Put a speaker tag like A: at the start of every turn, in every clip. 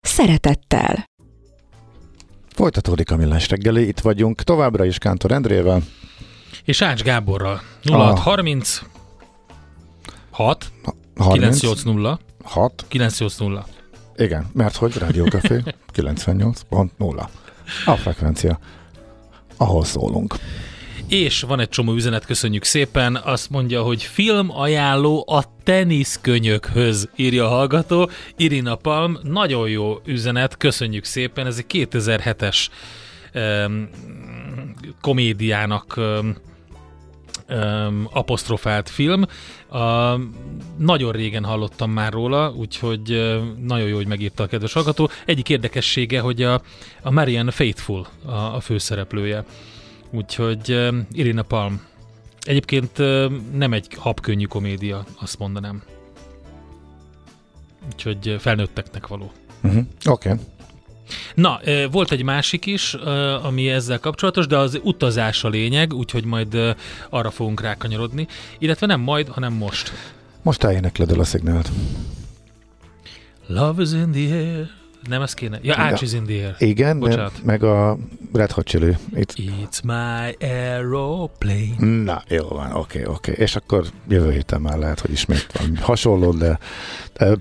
A: szeretettel.
B: Folytatódik a millás reggeli, itt vagyunk továbbra is Kántor Endrével.
C: És Ács Gáborral. 0630 6 980
B: 6
C: 980.
B: Igen, mert hogy Rádiókafé 98.0 a frekvencia, ahol szólunk.
C: És van egy csomó üzenet, köszönjük szépen. Azt mondja, hogy film ajánló a teniszkönyökhöz, írja a hallgató. Irina Palm, nagyon jó üzenet, köszönjük szépen. Ez egy 2007-es um, komédiának um, um, apostrofált film. Uh, nagyon régen hallottam már róla, úgyhogy uh, nagyon jó, hogy megírta a kedves hallgató. Egyik érdekessége, hogy a, a Marianne Faithful a, a főszereplője. Úgyhogy uh, Irina Palm. Egyébként uh, nem egy habkönnyű komédia, azt mondanám. Úgyhogy uh, felnőtteknek való.
B: Uh-huh. Oké. Okay.
C: Na, volt egy másik is, ami ezzel kapcsolatos, de az utazás a lényeg, úgyhogy majd arra fogunk rákanyarodni. Illetve nem majd, hanem most.
B: Most elénekled el a szignált.
C: Love is in the air. Nem ez kéne? Ja, Ács is in the air.
B: Igen, Bocsánat. meg a Red Hot Chili.
C: It's, It's my aeroplane.
B: Na, jó van, oké, okay, oké. Okay. És akkor jövő héten már lehet, hogy ismét van hasonló, de,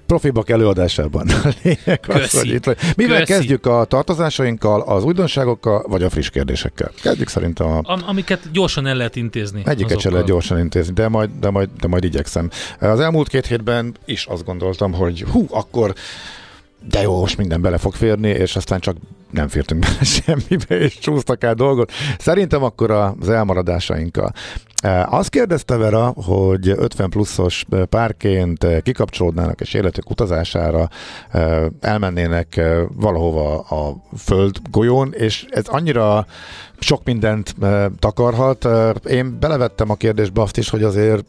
B: profibak előadásában lényeg az, hogy itt. Mivel Köszi. kezdjük a tartozásainkkal, az újdonságokkal, vagy a friss kérdésekkel? Kezdjük szerintem a...
C: Am- amiket gyorsan el lehet intézni.
B: Egyiket se lehet gyorsan intézni, de majd, de, majd, de majd igyekszem. Az elmúlt két hétben is azt gondoltam, hogy hú, akkor de jó, most minden bele fog férni, és aztán csak nem fértünk bele semmibe, és csúsztak el dolgot. Szerintem akkor az elmaradásainkkal. E, azt kérdezte Vera, hogy 50 pluszos párként kikapcsolódnának és életük utazására e, elmennének e, valahova a föld golyón, és ez annyira sok mindent takarhat. Én belevettem a kérdésbe azt is, hogy azért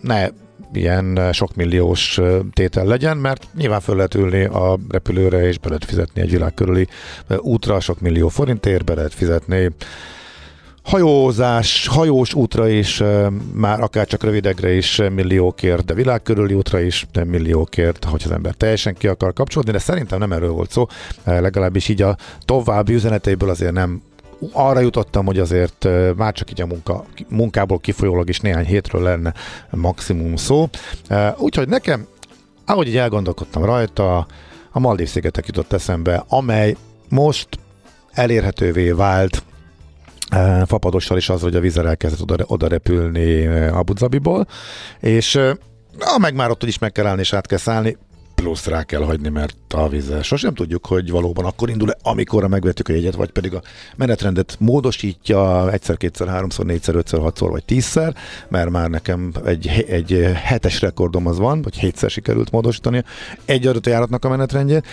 B: ne ilyen eh, sokmilliós eh, tétel legyen, mert nyilván föl lehet ülni a repülőre, és be lehet fizetni egy világ körüli eh, útra sok millió forintért, be lehet fizetni. Hajózás, hajós útra is, már akár csak rövidegre is milliókért, de világ körüli útra is de milliókért, hogy az ember teljesen ki akar kapcsolódni, de szerintem nem erről volt szó, legalábbis így a további üzeneteiből azért nem arra jutottam, hogy azért már csak így a munka, munkából kifolyólag is néhány hétről lenne maximum szó. Úgyhogy nekem, ahogy így elgondolkodtam rajta, a Maldív szigetek jutott eszembe, amely most elérhetővé vált fapadossal is az, hogy a vízzel elkezdett oda, oda repülni Abu Dhabiból, és ah, meg már ott is meg kell állni és át kell szállni, plusz rá kell hagyni, mert a vízzel sosem tudjuk, hogy valóban akkor indul amikor megvettük a jegyet, vagy pedig a menetrendet módosítja egyszer, kétszer, háromszor, négyszer, ötször, hatszor, vagy tízszer, mert már nekem egy, egy hetes rekordom az van, vagy hétszer sikerült módosítani egy adott járatnak a menetrendjét.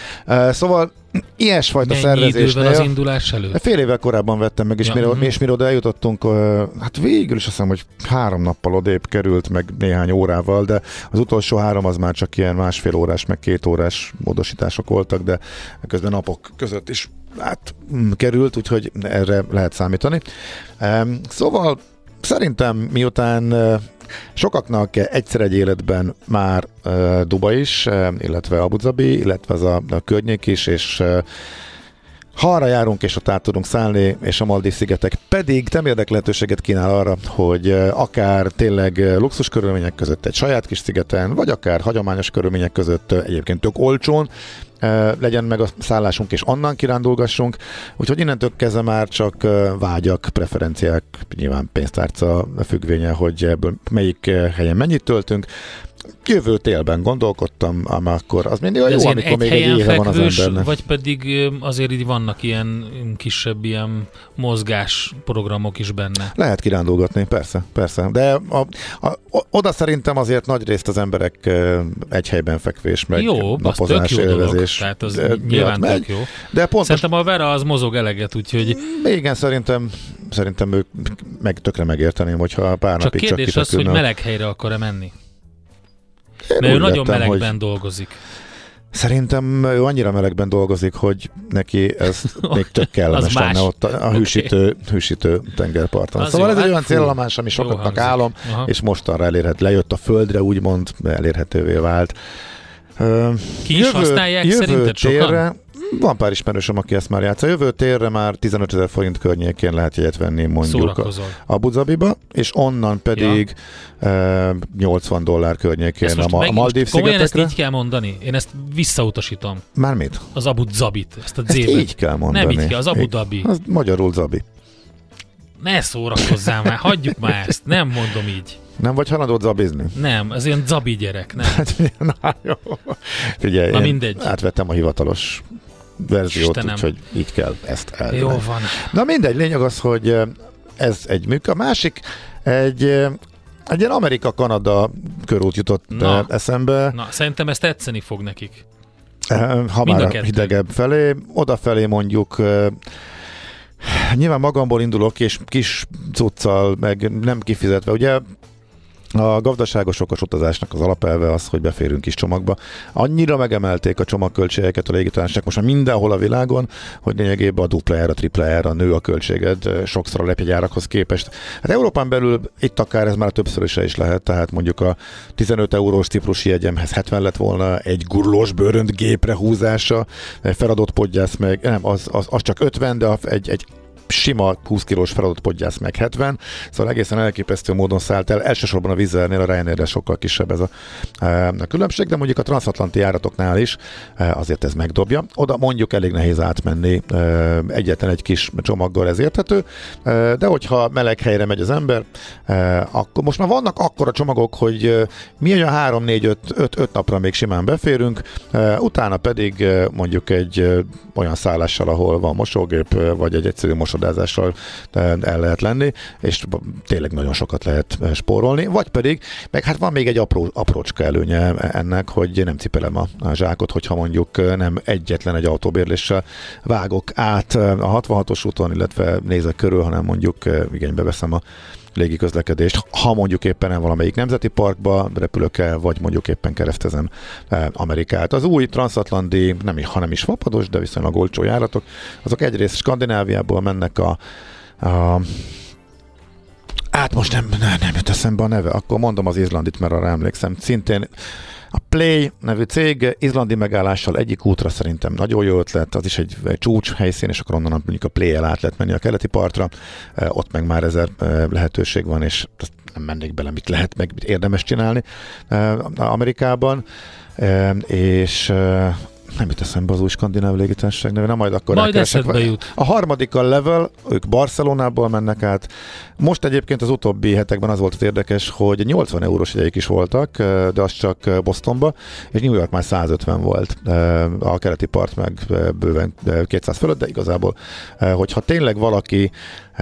B: Szóval ilyesfajta
C: Mennyi
B: szervezésnél...
C: az indulás előtt?
B: Fél évvel korábban vettem meg, és, ja, mire, uh-huh. és mire oda eljutottunk, hát végül is azt hiszem, hogy három nappal odébb került, meg néhány órával, de az utolsó három az már csak ilyen másfél órás, meg két órás módosítások voltak, de közben napok között is hát, mm, került, úgyhogy erre lehet számítani. Szóval szerintem miután Sokaknak egyszer egy életben már Duba is, illetve Abu Dhabi, illetve az a, a környék is, és ha arra járunk és ott át tudunk szállni, és a Maldiv szigetek pedig nem érdek lehetőséget kínál arra, hogy akár tényleg luxus körülmények között egy saját kis szigeten, vagy akár hagyományos körülmények között egyébként tök olcsón legyen meg a szállásunk, és onnan kirándulgassunk. Úgyhogy innentől kezdve már csak vágyak, preferenciák, nyilván pénztárca függvénye, hogy ebből melyik helyen mennyit töltünk. Jövő télben gondolkodtam, ám akkor az mindig
C: De
B: jó, amikor még egy éve van az embernek.
C: vagy pedig azért így vannak ilyen kisebb ilyen mozgás programok is benne.
B: Lehet kirándulgatni, persze, persze. De a, a, oda szerintem azért nagy részt az emberek egy helyben fekvés, meg
C: jó, az tök
B: napozás,
C: jó dolog. Tehát az nyilván
B: miatt
C: tök jó.
B: De pontos,
C: Szerintem a Vera az mozog eleget, úgyhogy
B: igen, szerintem, szerintem ők meg tökre megérteném, hogyha pár
C: csak
B: napig csak
C: kérdés az, hogy meleg helyre akar-e menni.
B: Én
C: Mert ő nagyon
B: vettem,
C: melegben
B: Hogy
C: dolgozik.
B: szerintem ő annyira melegben dolgozik, hogy neki ez még tök kellemes lenne ott a, a hűsítő, hűsítő tengerparton.
C: Az
B: szóval
C: jó,
B: ez egy
C: hát
B: olyan
C: fú,
B: célállomás, ami sokaknak
C: hangzik.
B: álom,
C: Aha.
B: és mostanra elérhet, lejött a földre, úgymond elérhetővé vált.
C: Ki is használják szerinted sokan?
B: Van pár ismerősöm, aki ezt már játsza. Jövő térre már 15 ezer forint környékén lehet jegyet venni mondjuk a. Abu Dhabiba, és onnan pedig ja. 80 dollár környékén
C: Ezt
B: a, Ma- a Maldív
C: komolyan ezt
B: szigetekre.
C: így kell mondani? Én ezt visszautasítom.
B: Mármit?
C: Az Abu Zabit, ezt a
B: Ezt
C: Z-bet.
B: így kell mondani.
C: Nem így kell, az Abu. Dhabi.
B: Az magyarul Zabi.
C: Ne szórakozzál már, hagyjuk már ezt. Nem mondom így.
B: Nem vagy haladott zabizni?
C: Nem, ez ilyen Zabi gyerek, nem.
B: Hát, na jó. Figyelj,
C: Na mindegy.
B: átvettem a hivatalos verziót,
C: Istenem.
B: úgyhogy így kell ezt elvenni.
C: Jó van.
B: Na mindegy, lényeg az, hogy eh, ez egy műk. A másik egy, eh, egy ilyen Amerika-Kanada körút jutott
C: Na.
B: Na. eszembe.
C: Na, szerintem ezt tetszeni fog nekik.
B: Eh, Ha
C: Mind
B: már a hidegebb felé, odafelé mondjuk eh, nyilván magamból indulok, és kis cuccal, meg nem kifizetve. Ugye a gazdaságos okos utazásnak az alapelve az, hogy beférünk kis csomagba. Annyira megemelték a csomagköltségeket a légitársaságok most már mindenhol a világon, hogy lényegében a duplájára, triplájára nő a költséged eh, sokszor a lepjegyárakhoz képest. Hát Európán belül itt akár ez már többszöröse is lehet, tehát mondjuk a 15 eurós ciprusi jegyemhez 70 lett volna egy gurulós bőrönt gépre húzása, feladott podgyász meg, nem, az, az, az csak 50, de egy, egy sima 20 kilós feladott podgyász meg 70, szóval egészen elképesztő módon szállt el. Elsősorban a Wizzairnél, a Ryanairre sokkal kisebb ez a, e, a különbség, de mondjuk a transatlanti járatoknál is e, azért ez megdobja. Oda mondjuk elég nehéz átmenni, e, egyetlen egy kis csomaggal ez érthető, de hogyha meleg helyre megy az ember, akkor most már vannak akkora csomagok, hogy mi olyan 3, 4, 5, 5, 5 napra még simán beférünk, utána pedig mondjuk egy olyan szállással, ahol van mosógép, vagy egy egyszerű mosodázással e, el lehet lenni, és tényleg nagyon sokat lehet e, spórolni, vagy pedig, meg hát van még egy apró, aprócska előnye ennek, hogy nem cipelem a, a zsákot, hogyha mondjuk e, nem egyetlen egy autóbérléssel vágok át e, a 66-os úton, illetve nézek körül, hanem mondjuk igénybe veszem a légi közlekedést, ha mondjuk éppen nem valamelyik nemzeti parkba repülök el, vagy mondjuk éppen keresztezem eh, Amerikát. Az új transatlanti, nem, ha nem is vapados, de viszonylag olcsó járatok, azok egyrészt Skandináviából mennek a, a Hát most nem, nem, nem jut eszembe a neve, akkor mondom az izlandit, mert arra emlékszem. Szintén a Play nevű cég izlandi megállással egyik útra szerintem nagyon jó ötlet, az is egy, egy csúcs helyszín, és akkor onnan mondjuk a Play-el át lehet menni a keleti partra, Eh, ott meg már ezer eh, lehetőség van, és nem mennék bele, mit lehet, meg mit érdemes csinálni eh, Amerikában, és nem jut eszembe az új skandináv légitársaság neve, na majd akkor
C: Majd eszedbe jut.
B: A harmadik a level, ők Barcelonából mennek át. Most egyébként az utóbbi hetekben az volt az érdekes, hogy 80 eurós jegyeik is voltak, de az csak Bostonba, és New York már 150 volt. A keleti part meg bőven eh, 200 fölött, de igazából, hogyha tényleg valaki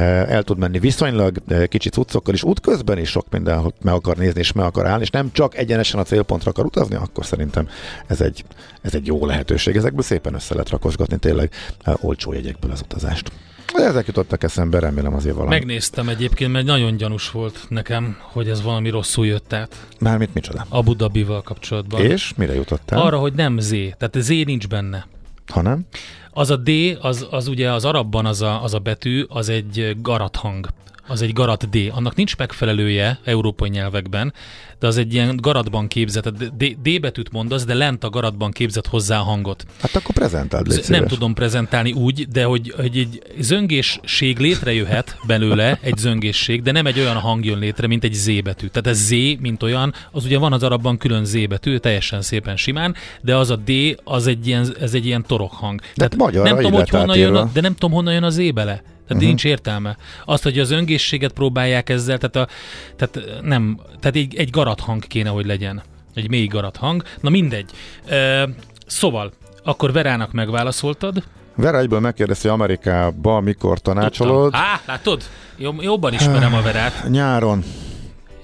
B: el tud menni viszonylag eh, kicsi cuccokkal, és útközben is sok minden meg akar nézni, és meg akar állni, és nem csak egyenesen a célpontra akar utazni, akkor szerintem ez egy, ez egy jó lehetőség. Ezekből szépen össze lehet rakosgatni tényleg eh, olcsó jegyekből az utazást. Ezek jutottak eszembe, remélem azért valami.
C: Megnéztem egyébként, mert nagyon gyanús volt nekem, hogy ez valami rosszul jött át.
B: Mármint micsoda.
C: Abu Dhabival kapcsolatban.
B: És mire jutottál?
C: Arra, hogy nem Z, tehát Z nincs benne.
B: Ha nem?
C: Az a D, az, az ugye az arabban az a, az a betű, az egy garat hang. Az egy garat D. Annak nincs megfelelője európai nyelvekben, de az egy ilyen garatban képzett, D, D betűt mondasz, de lent a garatban képzett hozzá a hangot.
B: Hát akkor prezentáld, légy
C: nem tudom prezentálni úgy, de hogy, hogy egy zöngésség létrejöhet belőle, egy zöngésség, de nem egy olyan hang jön létre, mint egy Z betű. Tehát ez Z, mint olyan, az ugye van az arabban külön Z betű, teljesen szépen simán, de az a D, az egy ilyen, ez egy ilyen torokhang. Tehát
B: magyarra
C: nem tudom, hogy honnan jön, a, de nem tudom, honnan jön az Z bele. Tehát uh-huh. nincs értelme. Azt, hogy az öngészséget próbálják ezzel, tehát, a, tehát nem, tehát egy, egy garathang kéne, hogy legyen. egy mély garat hang. Na mindegy. E, szóval, akkor Verának megválaszoltad.
B: Vera egyből megkérdezi, Amerikába mikor tanácsolod.
C: Tudtam. Á, látod? Jobb, jobban ismerem a Verát.
B: Nyáron.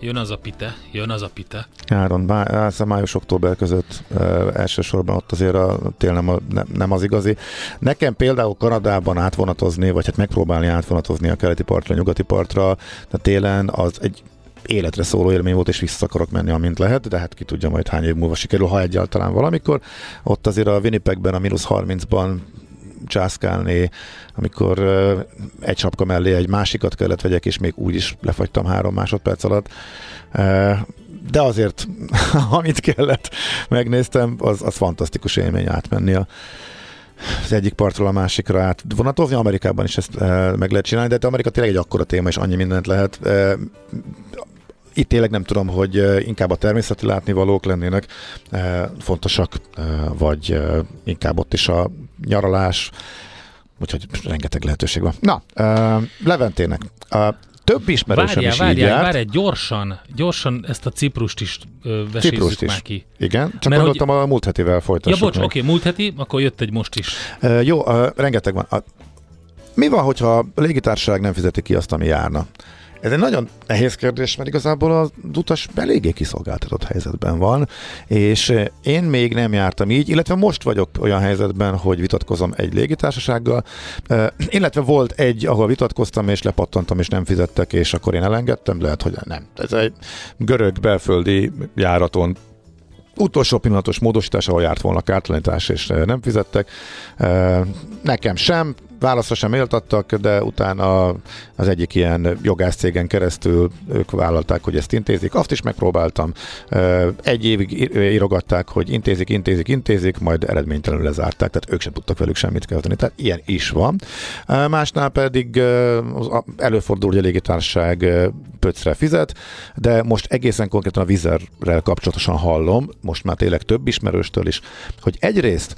C: Jön az a pite, jön az a pite.
B: Nyáron, má, május-október között e, elsősorban ott azért a tél nem, a, nem, nem az igazi. Nekem például Kanadában átvonatozni, vagy hát megpróbálni átvonatozni a keleti partra, a nyugati partra, a télen az egy életre szóló élmény volt, és vissza akarok menni, amint lehet, de hát ki tudja majd hány év múlva sikerül, ha egyáltalán valamikor. Ott azért a Winnipegben a mínusz 30-ban császkálni, amikor egy sapka mellé egy másikat kellett vegyek, és még úgy is lefagytam három másodperc alatt. De azért, amit kellett, megnéztem, az, az fantasztikus élmény átmenni a az egyik partról a másikra át vonatozni. Amerikában is ezt e, meg lehet csinálni, de hát Amerika tényleg egy akkora téma, és annyi mindent lehet. E, itt tényleg nem tudom, hogy inkább a természeti látnivalók lennének fontosak, vagy inkább ott is a nyaralás, úgyhogy rengeteg lehetőség van. Na, Leventének. Több ismerősöm várjál,
C: is várjál, így várjál, gyorsan, gyorsan ezt a Ciprust is ö, Ciprust
B: is.
C: már ki.
B: Igen, csak Mert gondoltam hogy... a múlt hetivel folytassuk
C: Ja, bocs, oké, okay, múlt heti, akkor jött egy most is.
B: Uh, jó, uh, rengeteg van. Uh, mi van, hogyha a légitársaság nem fizeti ki azt, ami járna? Ez egy nagyon nehéz kérdés, mert igazából az utas eléggé kiszolgáltatott helyzetben van, és eh, én még nem jártam így, illetve most vagyok olyan helyzetben, hogy vitatkozom egy légitársasággal, eh, illetve volt egy, ahol vitatkoztam, és lepattantam, és nem fizettek, és akkor én elengedtem, lehet, hogy nem. Ez egy görög belföldi járaton utolsó pillanatos módosítás, ahol járt volna kártalanítás, és eh, nem fizettek. Nekem sem, válaszra sem éltattak, de utána az egyik ilyen jogászcégen keresztül ők vállalták, hogy ezt intézik. Azt is megpróbáltam. Egy évig írogatták, hogy intézik, intézik, intézik, majd eredménytelenül lezárták, tehát ők sem tudtak velük semmit kezdeni. Tehát ilyen is van. Másnál pedig előfordul, hogy a légitársaság pöcre fizet, de most egészen konkrétan a vizerrel kapcsolatosan hallom, most már tényleg több ismerőstől is, hogy egyrészt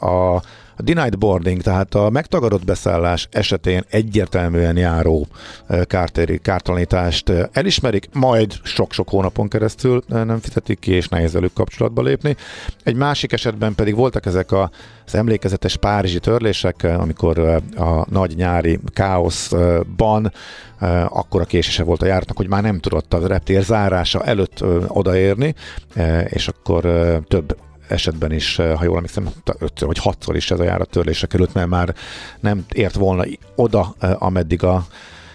B: a a denied boarding, tehát a megtagadott beszállás esetén egyértelműen járó kártéri, kártalanítást elismerik, majd sok-sok hónapon keresztül nem fizetik ki, és nehéz velük kapcsolatba lépni. Egy másik esetben pedig voltak ezek a, az emlékezetes párizsi törlések, amikor a nagy nyári káoszban akkor a késése volt a járatnak, hogy már nem tudott a reptér zárása előtt odaérni, és akkor több esetben is, ha jól emlékszem, ötször vagy hatszor is ez a járat törlésre került, mert már nem ért volna oda, ameddig a,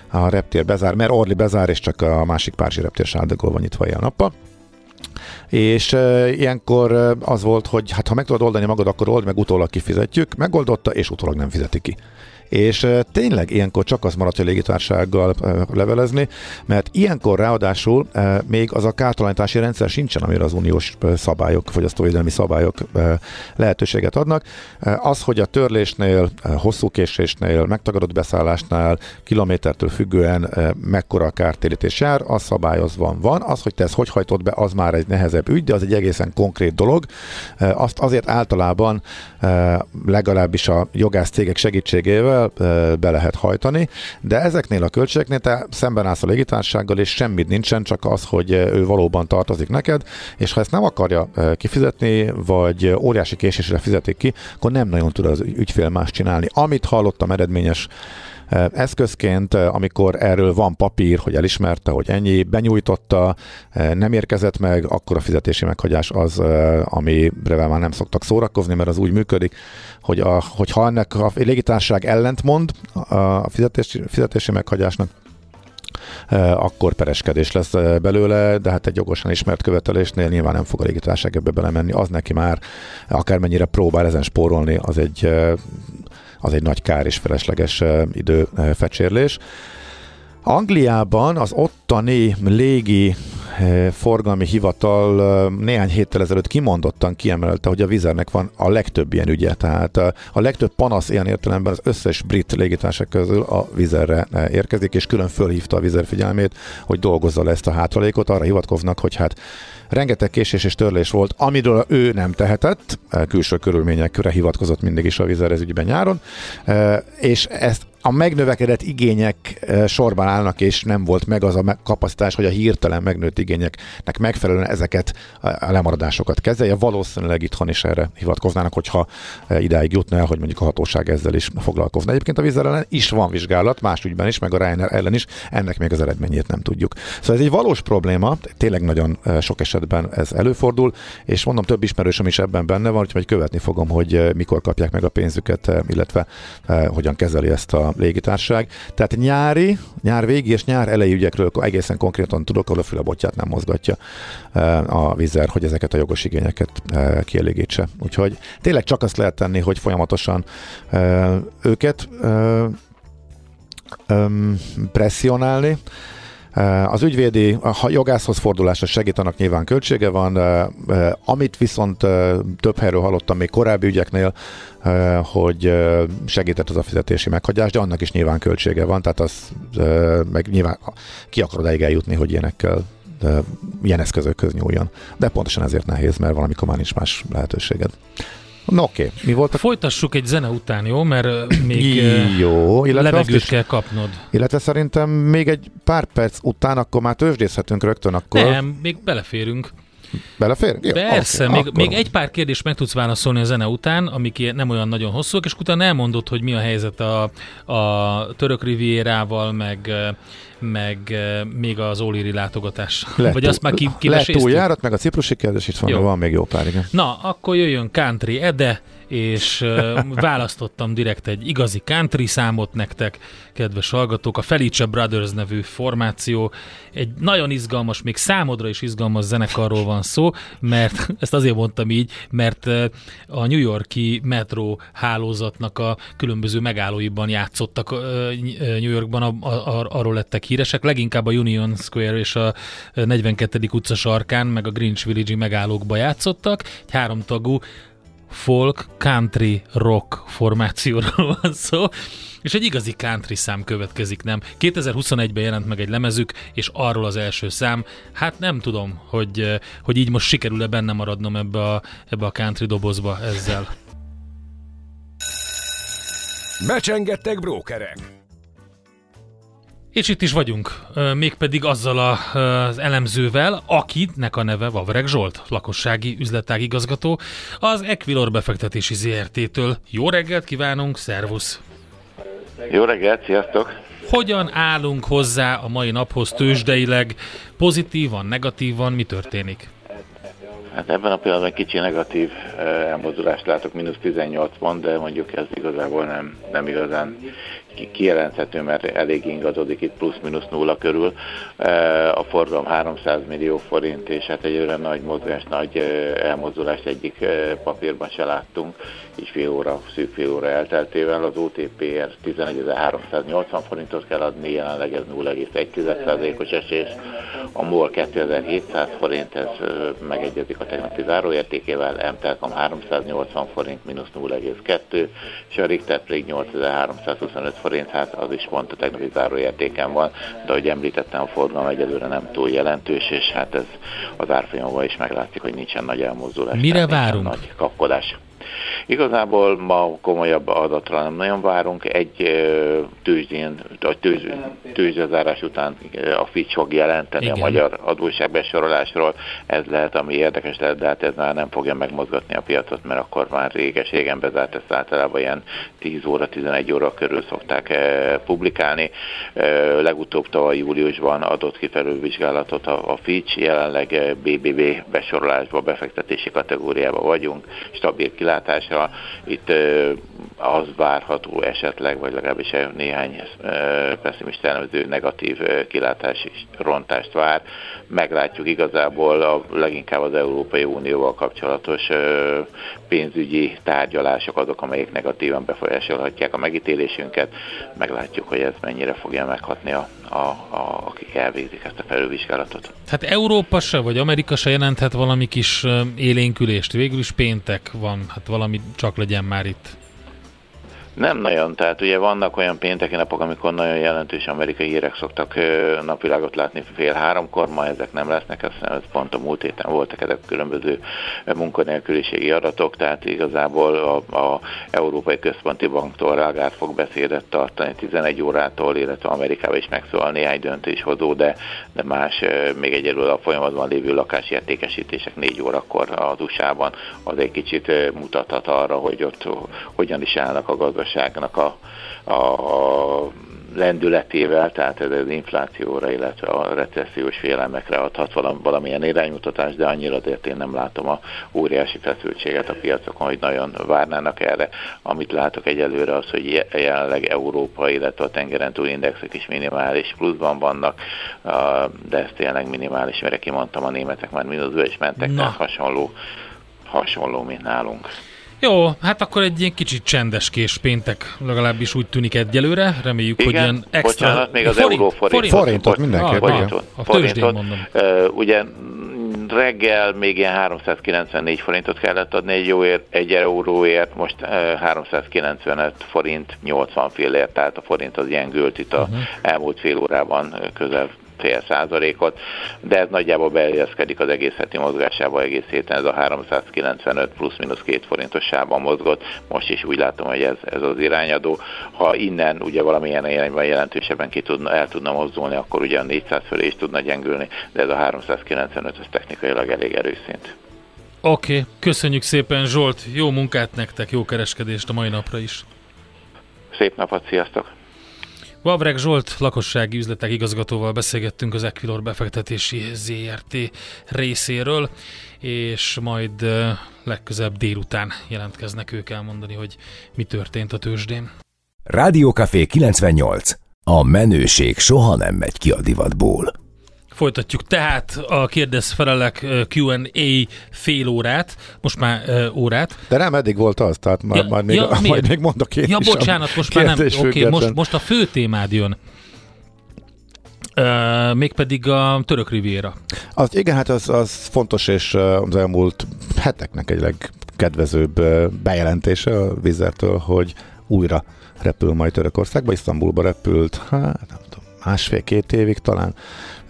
B: a reptér bezár, mert Orli bezár, és csak a másik Párizsi reptér Sárdegol van nyitva ilyen nappal. És e, ilyenkor az volt, hogy hát ha meg tudod oldani magad, akkor old meg, utólag kifizetjük. Megoldotta, és utólag nem fizeti ki és tényleg ilyenkor csak az maradt, hogy légitársággal levelezni, mert ilyenkor ráadásul még az a kártalanítási rendszer sincsen, amire az uniós szabályok, fogyasztóvédelmi szabályok lehetőséget adnak. Az, hogy a törlésnél, hosszú késésnél, megtagadott beszállásnál, kilométertől függően mekkora a kártérítés jár, az szabályozva van. Az, hogy te ezt hogy hajtod be, az már egy nehezebb ügy, de az egy egészen konkrét dolog. Azt azért általában legalábbis a jogász cégek segítségével be lehet hajtani, de ezeknél a költségeknél te szemben állsz a légitársággal, és semmit nincsen, csak az, hogy ő valóban tartozik neked, és ha ezt nem akarja kifizetni, vagy óriási késésre fizetik ki, akkor nem nagyon tud az ügyfél más csinálni. Amit hallottam eredményes eszközként, amikor erről van papír, hogy elismerte, hogy ennyi, benyújtotta, nem érkezett meg, akkor a fizetési meghagyás az, amire már nem szoktak szórakozni, mert az úgy működik, hogy a, hogyha ennek a légitársaság ellentmond a fizetési, fizetési meghagyásnak, akkor pereskedés lesz belőle, de hát egy jogosan ismert követelésnél nyilván nem fog a légitársaság ebbe belemenni, az neki már akármennyire próbál ezen spórolni, az egy az egy nagy kár és felesleges időfecsérlés. Angliában az ottani légi forgalmi hivatal néhány héttel ezelőtt kimondottan kiemelte, hogy a vizernek van a legtöbb ilyen ügye, tehát a legtöbb panasz ilyen értelemben az összes brit légitársak közül a vizerre érkezik, és külön fölhívta a vizer figyelmét, hogy dolgozza le ezt a hátralékot, arra hivatkoznak, hogy hát rengeteg késés és törlés volt, amiről ő nem tehetett, külső körülményekre hivatkozott mindig is a vizer ez ügyben nyáron, és ezt a megnövekedett igények sorban állnak, és nem volt meg az a kapacitás, hogy a hirtelen megnőtt igényeknek megfelelően ezeket a lemaradásokat kezelje. Valószínűleg itthon is erre hivatkoznának, hogyha idáig jutna el, hogy mondjuk a hatóság ezzel is foglalkozna. Egyébként a vízzel ellen is van vizsgálat, más ügyben is, meg a Ryanair ellen is, ennek még az eredményét nem tudjuk. Szóval ez egy valós probléma, tényleg nagyon sok esetben ez előfordul, és mondom, több ismerősöm is ebben benne van, úgyhogy követni fogom, hogy mikor kapják meg a pénzüket, illetve hogyan kezeli ezt a légitársaság. Tehát nyári, nyár végi és nyár elejé ügyekről egészen konkrétan tudok, ahol a fülebotját nem mozgatja a vizer, hogy ezeket a jogos igényeket kielégítse. Úgyhogy tényleg csak azt lehet tenni, hogy folyamatosan őket presszionálni, az ügyvédi, ha jogászhoz fordulásra segít, annak nyilván költsége van, amit viszont több helyről hallottam még korábbi ügyeknél, hogy segített az a fizetési meghagyás, de annak is nyilván költsége van, tehát az meg nyilván ki akarod elég eljutni, hogy ilyenekkel ilyen eszközökhöz nyúljon. De pontosan ezért nehéz, mert valamikor már nincs más lehetőséged. Na oké, okay. mi volt a...
C: Folytassuk egy zene után, jó? Mert még
B: jó,
C: illetve levegőt is, kell kapnod.
B: Illetve szerintem még egy pár perc után akkor már tőzsdészhetünk rögtön akkor.
C: Nem, még beleférünk.
B: Belefér?
C: Jó, Persze, okay, még, akkor... még egy pár kérdést meg tudsz válaszolni a zene után, amik nem olyan nagyon hosszúak, és utána elmondod, hogy mi a helyzet a, a török rivierával, meg meg még az Óliri látogatás.
B: Lett, Vagy azt már ki, túljárat, meg a ciprusi kérdés, itt van, van még jó pár, igen.
C: Na, akkor jöjjön Country Ede, és választottam direkt egy igazi country számot nektek, kedves hallgatók. A Felice Brothers nevű formáció. Egy nagyon izgalmas, még számodra is izgalmas zenekarról van szó, mert ezt azért mondtam így, mert a New Yorki metro hálózatnak a különböző megállóiban játszottak New Yorkban, a, a, arról lettek híresek, leginkább a Union Square és a 42. utca sarkán, meg a Greenwich Village megállókba játszottak. Egy háromtagú folk, country, rock formációról van szó, és egy igazi country szám következik, nem? 2021-ben jelent meg egy lemezük, és arról az első szám, hát nem tudom, hogy, hogy így most sikerül-e benne maradnom ebbe a, ebbe a country dobozba ezzel.
D: Becsengettek brókerek!
C: És itt is vagyunk, mégpedig azzal a, az elemzővel, akinek a neve Vavreg Zsolt, lakossági üzletág igazgató, az Equilor befektetési ZRT-től. Jó reggelt kívánunk, szervusz!
E: Jó reggelt, sziasztok!
C: Hogyan állunk hozzá a mai naphoz tőzsdeileg? Pozitívan, negatívan, mi történik?
E: Hát ebben a pillanatban kicsi negatív elmozdulást látok, mínusz 18 pont, de mondjuk ez igazából nem, nem igazán kijelenthető, mert elég ingadodik itt plusz-minusz nulla körül. A forgalom 300 millió forint, és hát egy olyan nagy mozgás, nagy elmozdulást egyik papírban se láttunk, így fél óra, szűk fél óra elteltével. Az OTPR 11.380 forintot kell adni, jelenleg ez 0,1%-os esés. A MOL 2700 forint, ez megegyezik a tegnapi záróértékével, MTelkom 380 forint, mínusz 0,2, és a Richter pedig 8325 forint, hát az is pont a tegnapi záróértéken van, de ahogy említettem, a forgalom egyelőre nem túl jelentős, és hát ez az árfolyamban is meglátszik, hogy nincsen nagy elmozdulás.
C: Mire várunk?
E: Nagy kapkodás. Igazából ma komolyabb adatra nem nagyon várunk. Egy tőzsdén, a tőzs, tőzsdezárás után a Fitch fog jelenteni Igen. a magyar adósságbesorolásról. Ez lehet, ami érdekes lehet, de hát ez már nem fogja megmozgatni a piacot, mert akkor már réges-régen bezárt, ezt általában ilyen 10 óra, 11 óra körül szokták publikálni. Legutóbb tavaly júliusban adott ki felülvizsgálatot a Fitch, jelenleg BBB besorolásba, befektetési kategóriába vagyunk, stabil kilátásra itt az várható esetleg, vagy legalábbis néhány pessimista elemző negatív kilátási rontást vár. Meglátjuk igazából a, leginkább az Európai Unióval kapcsolatos pénzügyi tárgyalások azok, amelyek negatívan befolyásolhatják a megítélésünket. Meglátjuk, hogy ez mennyire fogja meghatni a, a, a, akik elvégzik ezt a felülvizsgálatot.
C: Hát Európa se, vagy Amerika se jelenthet valami kis élénkülést. Végül is péntek van, hát valami csak legyen már itt.
E: Nem nagyon, tehát ugye vannak olyan pénteki napok, amikor nagyon jelentős amerikai hírek szoktak napvilágot látni fél háromkor, ma ezek nem lesznek, azt ez pont a múlt héten voltak ezek különböző munkanélküliségi adatok, tehát igazából a, a Európai Központi Banktól Rágár fog beszédet tartani 11 órától, illetve Amerikába is megszólal néhány döntéshozó, de, de más még egyelőre a folyamatban lévő lakásértékesítések 4 órakor az USA-ban az egy kicsit mutathat arra, hogy ott hogyan is állnak a gazdaság gazdaságnak a, a lendületével, tehát ez az inflációra, illetve a recessziós félelmekre adhat valamilyen iránymutatást, de annyira azért én nem látom a óriási feszültséget a piacokon, hogy nagyon várnának erre. Amit látok egyelőre az, hogy jelenleg Európa, illetve a tengeren túl indexek is minimális pluszban vannak, de ez tényleg minimális, mert kimondtam, a németek már mínuszba is mentek, tehát hasonló, hasonló, mint nálunk.
C: Jó, hát akkor egy ilyen kicsit csendes kés péntek, legalábbis úgy tűnik egyelőre. Reméljük,
E: igen,
C: hogy ilyen extra...
E: Bocsánat, még az forint, euró forint.
B: Forintot, forintot mindenképp.
C: Ah, forintot, a forintot. mondom.
E: Uh, ugye reggel még ilyen 394 forintot kellett adni egy, jóért, egy euróért, most uh, 395 forint 80 fillért, tehát a forint az ilyen gült itt a uh-huh. elmúlt fél órában közel fél százalékot, de ez nagyjából beilleszkedik az egész heti mozgásába egész héten, ez a 395 plusz-minusz két forintos sávban mozgott, most is úgy látom, hogy ez, ez az irányadó. Ha innen ugye valamilyen irányban jelentősebben ki tudna, el tudna mozdulni, akkor ugye a 400 fölé is tudna gyengülni, de ez a 395 ez technikailag elég erős szint.
C: Oké, okay. köszönjük szépen Zsolt, jó munkát nektek, jó kereskedést a mai napra is.
E: Szép napot, sziasztok!
C: Vavreg Zsolt lakossági üzletek igazgatóval beszélgettünk az Equilor befektetési ZRT részéről, és majd legközebb délután jelentkeznek ők elmondani, hogy mi történt a tőzsdén.
D: Rádiókafé 98. A menőség soha nem megy ki a divatból.
C: Folytatjuk tehát a kérdez-felelek Q&A fél órát, most már uh, órát.
B: De nem eddig volt az, tehát már, ja, már még, ja, majd még mondok én
C: Ja, is bocsánat, most már nem, oké, okay, most, most a fő témád jön. Uh, mégpedig a török riviera.
B: Az, igen, hát az, az fontos, és az elmúlt heteknek egy legkedvezőbb bejelentése a vizertől, hogy újra repül majd Törökországba, Isztambulba repült, hát nem tudom, másfél-két évig talán.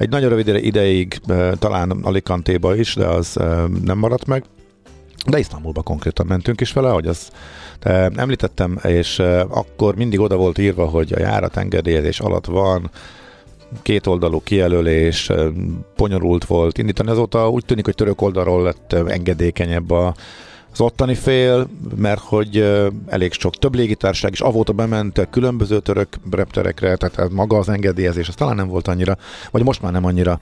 B: Egy nagyon rövid ideig, talán Alicantéba is, de az nem maradt meg. De Isztambulba konkrétan mentünk is vele, hogy az említettem, és akkor mindig oda volt írva, hogy a járat engedélyezés alatt van, két oldalú kijelölés, bonyolult volt indítani. Azóta úgy tűnik, hogy török oldalról lett engedékenyebb a, az ottani fél, mert hogy elég sok több légitárság is avóta bement különböző török repterekre, tehát maga az engedélyezés, az talán nem volt annyira, vagy most már nem annyira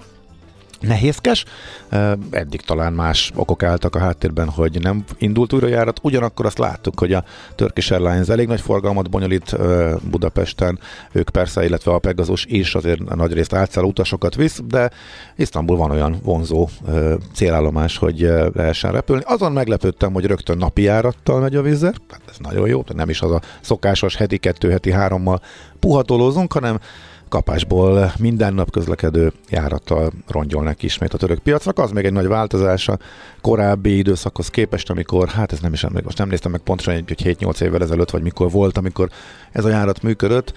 B: nehézkes. Eddig talán más okok álltak a háttérben, hogy nem indult újra járat. Ugyanakkor azt láttuk, hogy a Turkish Airlines elég nagy forgalmat bonyolít Budapesten, ők persze, illetve a Pegasus is azért nagy részt átszáll utasokat visz, de Isztambul van olyan vonzó célállomás, hogy lehessen repülni. Azon meglepődtem, hogy rögtön napi járattal megy a vízzer, hát ez nagyon jó, nem is az a szokásos heti kettő, heti hárommal puhatolózunk, hanem kapásból minden nap közlekedő járattal rongyolnak ismét a török piacnak. Az még egy nagy változás a korábbi időszakhoz képest, amikor, hát ez nem is emlékszem, most nem néztem meg pontosan, hogy 7-8 évvel ezelőtt, vagy mikor volt, amikor ez a járat működött.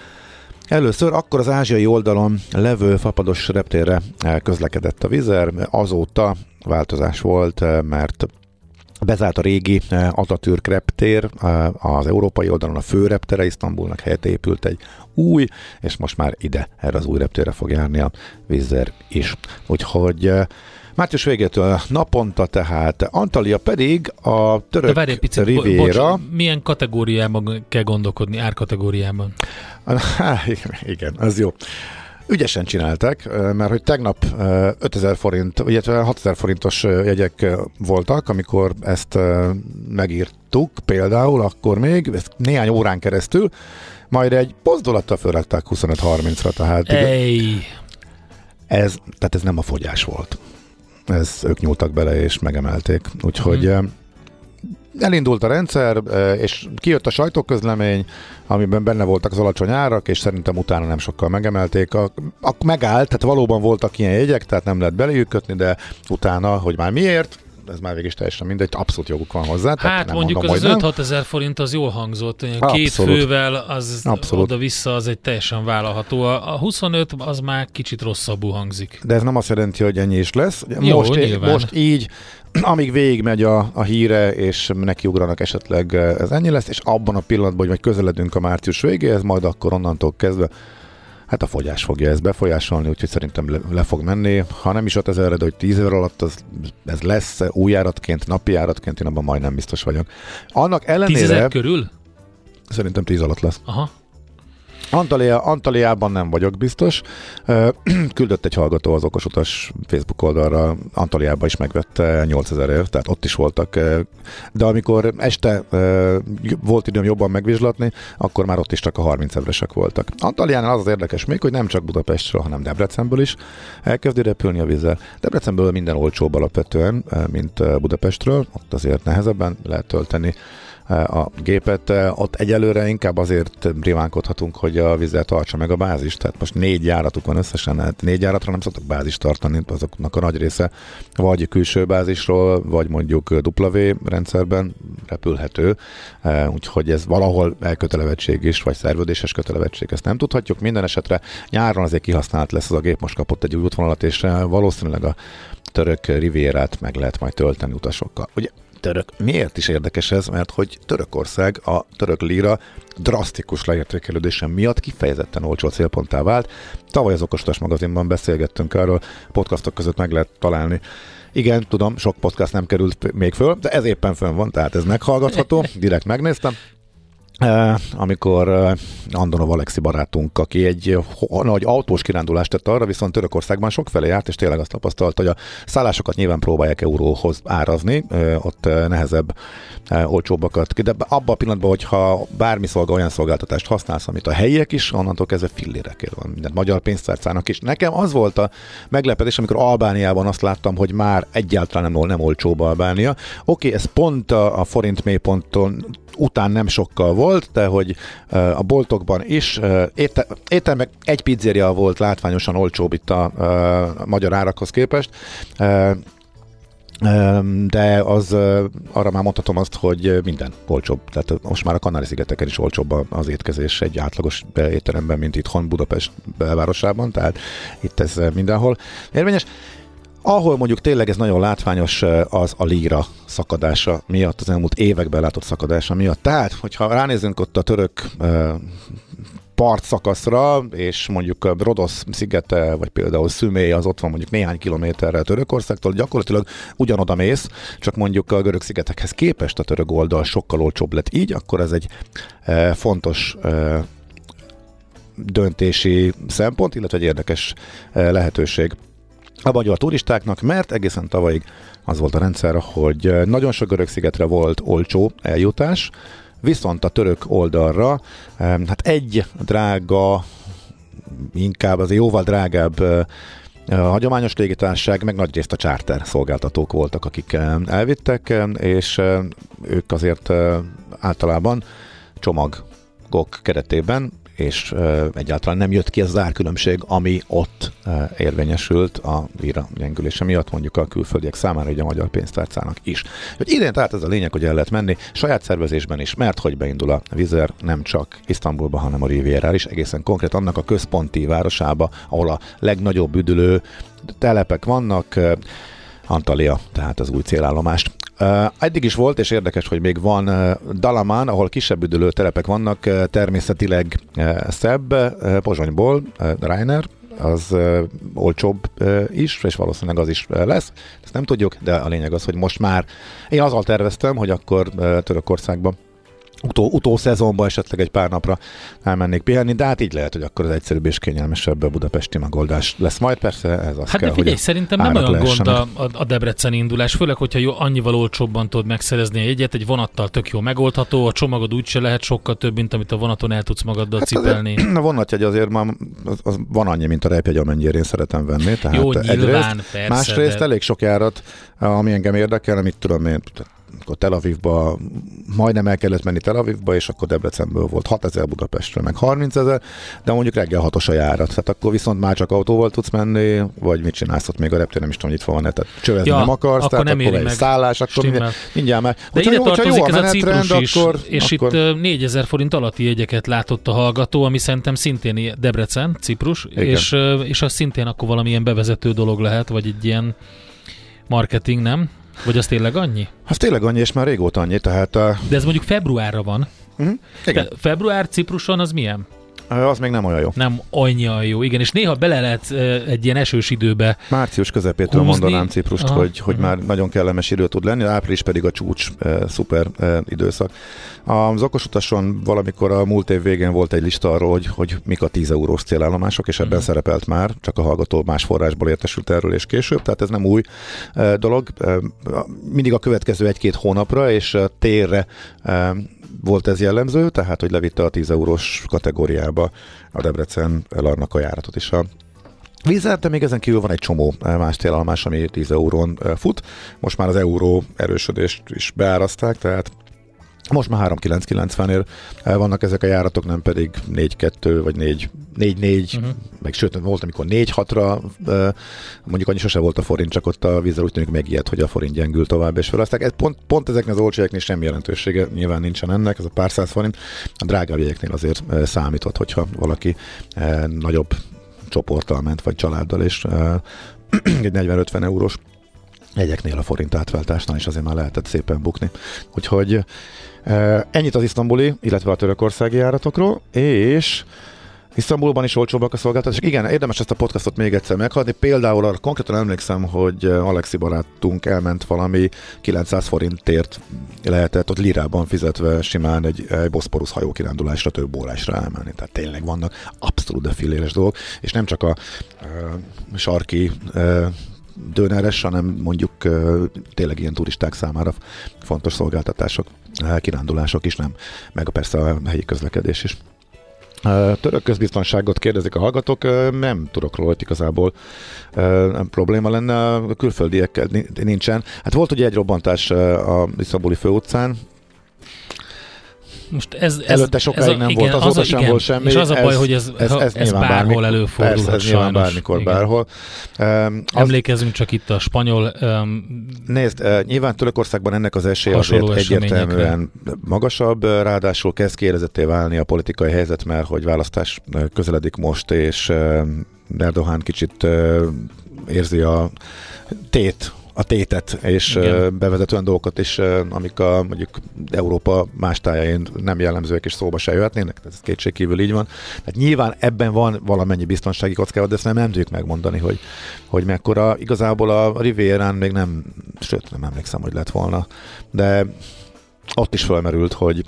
B: Először akkor az ázsiai oldalon levő fapados reptérre közlekedett a vizer, azóta változás volt, mert Bezárt a régi Atatürk reptér, az európai oldalon a fő reptere Isztambulnak helyett épült egy új, és most már ide, erre az új reptérre fog járni a Vizer is. Úgyhogy Március végétől naponta tehát, Antalya pedig a török De picit, Riviera. Bocs,
C: milyen kategóriában kell gondolkodni, árkategóriában?
B: igen, az jó. Ügyesen csinálták, mert hogy tegnap 5000 forint, illetve 6000 forintos jegyek voltak, amikor ezt megírtuk például, akkor még, ezt néhány órán keresztül, majd egy pozdulattal fölrakták 25-30-ra, tehát
C: Ej.
B: ez, tehát ez nem a fogyás volt. Ez ők nyúltak bele és megemelték. Úgyhogy mm elindult a rendszer, és kijött a sajtóközlemény, amiben benne voltak az alacsony árak, és szerintem utána nem sokkal megemelték. A, a, megállt, tehát valóban voltak ilyen jegyek, tehát nem lehet beléjük kötni, de utána, hogy már miért, ez már végig is teljesen mindegy, abszolút joguk van hozzá.
C: Hát nem mondjuk az 5-6 ezer forint az jól hangzott, két abszolút. fővel az abszolút. oda-vissza az egy teljesen vállalható. A 25 az már kicsit rosszabbul hangzik.
B: De ez nem azt jelenti, hogy ennyi is lesz. Jó, most, most így amíg végigmegy a, a híre, és nekiugranak esetleg ez ennyi lesz, és abban a pillanatban, hogy majd közeledünk a március végéhez, majd akkor onnantól kezdve hát a fogyás fogja ezt befolyásolni, úgyhogy szerintem le, le fog menni. Ha nem is 5000 de hogy 10 év alatt az, ez lesz új járatként, napi járatként, én abban majdnem biztos vagyok. Annak ellenére...
C: 10 körül?
B: Szerintem 10 alatt lesz.
C: Aha.
B: Antalya, Antaliában nem vagyok biztos. Küldött egy hallgató az okosutas Facebook oldalra, Antaliában is megvette 8000 ért, tehát ott is voltak. De amikor este volt időm jobban megvizslatni, akkor már ott is csak a 30 evresek voltak. Antaliánál az az érdekes még, hogy nem csak Budapestről, hanem Debrecenből is elkezdi repülni a vízzel. Debrecenből minden olcsóbb alapvetően, mint Budapestről, ott azért nehezebben lehet tölteni a gépet. Ott egyelőre inkább azért rivánkodhatunk, hogy a vízzel tartsa meg a bázist. Tehát most négy járatuk van összesen, hát négy járatra nem szoktak bázist tartani, azoknak a nagy része vagy külső bázisról, vagy mondjuk W rendszerben repülhető, úgyhogy ez valahol elkötelevetség is, vagy szerződéses kötelevetség, ezt nem tudhatjuk. Minden esetre nyáron azért kihasznált lesz az a gép, most kapott egy új útvonalat, és valószínűleg a török rivérát meg lehet majd tölteni utasokkal. Ugye török. Miért is érdekes ez? Mert hogy Törökország a török lira drasztikus leértékelődése miatt kifejezetten olcsó célponttá vált. Tavaly az Okostas magazinban beszélgettünk erről, podcastok között meg lehet találni. Igen, tudom, sok podcast nem került még föl, de ez éppen fönn van, tehát ez meghallgatható, direkt megnéztem amikor Andonov Alexi barátunk, aki egy nagy autós kirándulást tett arra, viszont Törökországban sokfelé járt, és tényleg azt tapasztalta, hogy a szállásokat nyilván próbálják euróhoz árazni, ott nehezebb, olcsóbbakat. De abban a pillanatban, hogyha bármi szolga olyan szolgáltatást használsz, amit a helyiek is, onnantól kezdve fillérekért van minden magyar pénztárcának is. Nekem az volt a meglepetés, amikor Albániában azt láttam, hogy már egyáltalán nem, nem olcsóbb Albánia. Oké, ez pont a, forint mélyponttól után nem sokkal volt, de hogy a boltokban is étel, étel meg egy pizzeria volt látványosan olcsóbb itt a, a magyar árakhoz képest, de az arra már mondhatom azt, hogy minden olcsóbb. Tehát most már a Kanári-szigeteken is olcsóbb az étkezés egy átlagos étteremben, mint itthon Budapest belvárosában, tehát itt ez mindenhol érvényes. Ahol mondjuk tényleg ez nagyon látványos, az a líra szakadása miatt, az elmúlt években látott szakadása miatt. Tehát, hogyha ránézünk ott a török partszakaszra, és mondjuk Rodosz szigete, vagy például Szümé, az ott van mondjuk néhány kilométerre Törökországtól, gyakorlatilag ugyanoda mész, csak mondjuk a görög szigetekhez képest a török oldal sokkal olcsóbb lett így, akkor ez egy fontos döntési szempont, illetve egy érdekes lehetőség a magyar turistáknak, mert egészen tavalyig az volt a rendszer, hogy nagyon sok görög szigetre volt olcsó eljutás, viszont a török oldalra hát egy drága, inkább az jóval drágább a hagyományos légitársaság, meg nagy részt a charter szolgáltatók voltak, akik elvittek, és ők azért általában csomagok keretében és egyáltalán nem jött ki az árkülönbség, ami ott érvényesült a víra gyengülése miatt, mondjuk a külföldiek számára, így a magyar pénztárcának is. Hogy idén tehát ez a lényeg, hogy el lehet menni saját szervezésben is, mert hogy beindul a Vizer nem csak Isztambulba, hanem a Rivierára is, egészen konkrét annak a központi városába, ahol a legnagyobb üdülő telepek vannak, Antalya, tehát az új célállomást. Eddig is volt, és érdekes, hogy még van Dalamán, ahol kisebb üdülő terepek vannak, természetileg szebb, Pozsonyból, Reiner, az olcsóbb is, és valószínűleg az is lesz. Ezt nem tudjuk, de a lényeg az, hogy most már én azzal terveztem, hogy akkor Törökországban utó, utó szezonban esetleg egy pár napra elmennék pihenni, de hát így lehet, hogy akkor az egyszerűbb és kényelmesebb a budapesti megoldás lesz majd. Persze ez az
C: Hát
B: kell,
C: de figyelj, szerintem nem olyan gond a, a, a Debrecen indulás, főleg, hogyha jó, annyival olcsóbban tudod megszerezni a jegyet, egy vonattal tök jó megoldható, a csomagod úgyse lehet sokkal több, mint amit a vonaton el tudsz magaddal hát cipelni.
B: Azért, a vonatjegy azért már az, az van annyi, mint a repjegy, amennyire én szeretem venni. Tehát
C: jó, nyilván, egyrészt, persze,
B: másrészt de... elég sok járat, ami engem érdekel, amit tudom én, akkor Tel Avivba, majdnem el kellett menni Tel Avivba, és akkor Debrecenből volt 6 ezer Budapestről, meg 30 ezer, de mondjuk reggel hatos a járat, tehát akkor viszont már csak autóval tudsz menni, vagy mit csinálsz ott még a reptér, nem is tudom, hogy itt van, tehát csövezni ja, nem akarsz,
C: akkor
B: tehát
C: nem
B: akkor egy
C: meg.
B: szállás, akkor mindjárt, mindjárt már.
C: De ide
B: jó, hogyha jó
C: tartozik
B: a
C: ez a Ciprus is,
B: akkor,
C: és
B: akkor...
C: itt ö, 4000 forint alatti jegyeket látott a hallgató, ami szerintem szintén Debrecen, Ciprus,
B: Igen.
C: és, és az szintén akkor valamilyen bevezető dolog lehet, vagy egy ilyen marketing, nem? Vagy az tényleg annyi?
B: Az tényleg annyi, és már régóta annyi, tehát uh,
C: De ez mondjuk februárra van.
B: uh, igen,
C: február Cipruson az milyen?
B: Az még nem olyan jó.
C: Nem annyian jó. Igen, és néha bele lehet egy ilyen esős időbe.
B: Március közepétől
C: Húzni.
B: mondanám Ciprust,
C: Aha.
B: hogy, hogy
C: Mhm.
B: már nagyon kellemes idő tud lenni, április pedig a csúcs e, szuper e, időszak. Az okosutason valamikor a múlt év végén volt egy lista arról, hogy, hogy mik a 10 eurós célállomások, és ebben
C: Mhm.
B: szerepelt már, csak a hallgató más forrásból értesült erről és később, tehát ez nem új e, dolog. E, mindig a következő egy-két hónapra és térre volt ez jellemző, tehát hogy levitte a 10 eurós kategóriába a Debrecen Larnaka járatot is a Vízzel, de még ezen kívül van egy csomó más télállomás, ami 10 eurón eh, fut. Most már az euró erősödést is beárazták, tehát most már 3,990-ér eh, vannak ezek a járatok, nem pedig 4-2 vagy 4 4-4,
C: Mhm.
B: uh-huh. meg sőt, volt, amikor 4-6-ra, eh, mondjuk annyi sose volt a forint, csak ott a vízzel úgy tűnik megijed, hogy a forint gyengül tovább, és felazták. Ez pont, pont ezeknek az olcsójeknél semmi jelentősége nyilván nincsen ennek, ez a pár száz forint. A drágább jegyeknél azért eh, számított, hogyha valaki nagyobb csoporttal ment, vagy családdal, és egy 40-50 eurós jegyeknél a forint átváltásnál is azért már lehetett szépen bukni. Úgyhogy uh, ennyit az isztambuli, illetve a törökországi járatokról, és Isztambulban is olcsóbbak a szolgáltatások. Igen, érdemes ezt a podcastot még egyszer meghallni. Például arra konkrétan emlékszem, hogy uh, Alexi barátunk elment valami 900 forintért lehetett ott lirában fizetve simán egy, egy Boszporusz hajó kirándulásra, több órásra elmenni. Tehát tényleg vannak abszolút defiléres dolgok, és nem csak a uh, sarki uh, döneres, hanem mondjuk tényleg ilyen turisták számára fontos szolgáltatások, kirándulások is nem, meg persze a helyi közlekedés is. Török közbiztonságot kérdezik a hallgatók, nem tudok róla, hogy igazából nem probléma lenne, a külföldiekkel ni- nincsen. Hát volt ugye egy robbantás a Iszambuli főutcán,
C: Most ez, ez,
B: Előtte sokáig
C: ez a,
B: nem
C: igen,
B: volt, azóta
C: az
B: sem
C: igen,
B: volt semmi.
C: És az a baj,
B: Ez-
C: hogy ez,
B: ez, ez,
C: ez
B: nyilván
C: bárhol
B: bármikor,
C: előfordulhat
B: persze, ez nyilván
C: sajnos.
B: bármikor,
C: Igen.
B: bárhol. Um, az,
C: Emlékezzünk csak itt a spanyol um,
B: Nézd, eh, nyilván Törökországban ennek az esélye azért egyértelműen magasabb, ráadásul kezd kiérezetté válni a politikai helyzet, mert hogy választás közeledik most, és eh, Erdogan kicsit eh, érzi a tét a tétet, és
C: Igen.
B: Igen. bevezet olyan dolgokat is, amik a mondjuk Európa más tájain nem jellemzőek és szóba se jöhetnének, ez kétségkívül így van. Tehát nyilván ebben van valamennyi biztonsági kockázat, de ezt nem, nem tudjuk megmondani, hogy, hogy mekkora. Igazából a Rivierán még nem, sőt nem emlékszem, hogy lett volna, de ott is felmerült, hogy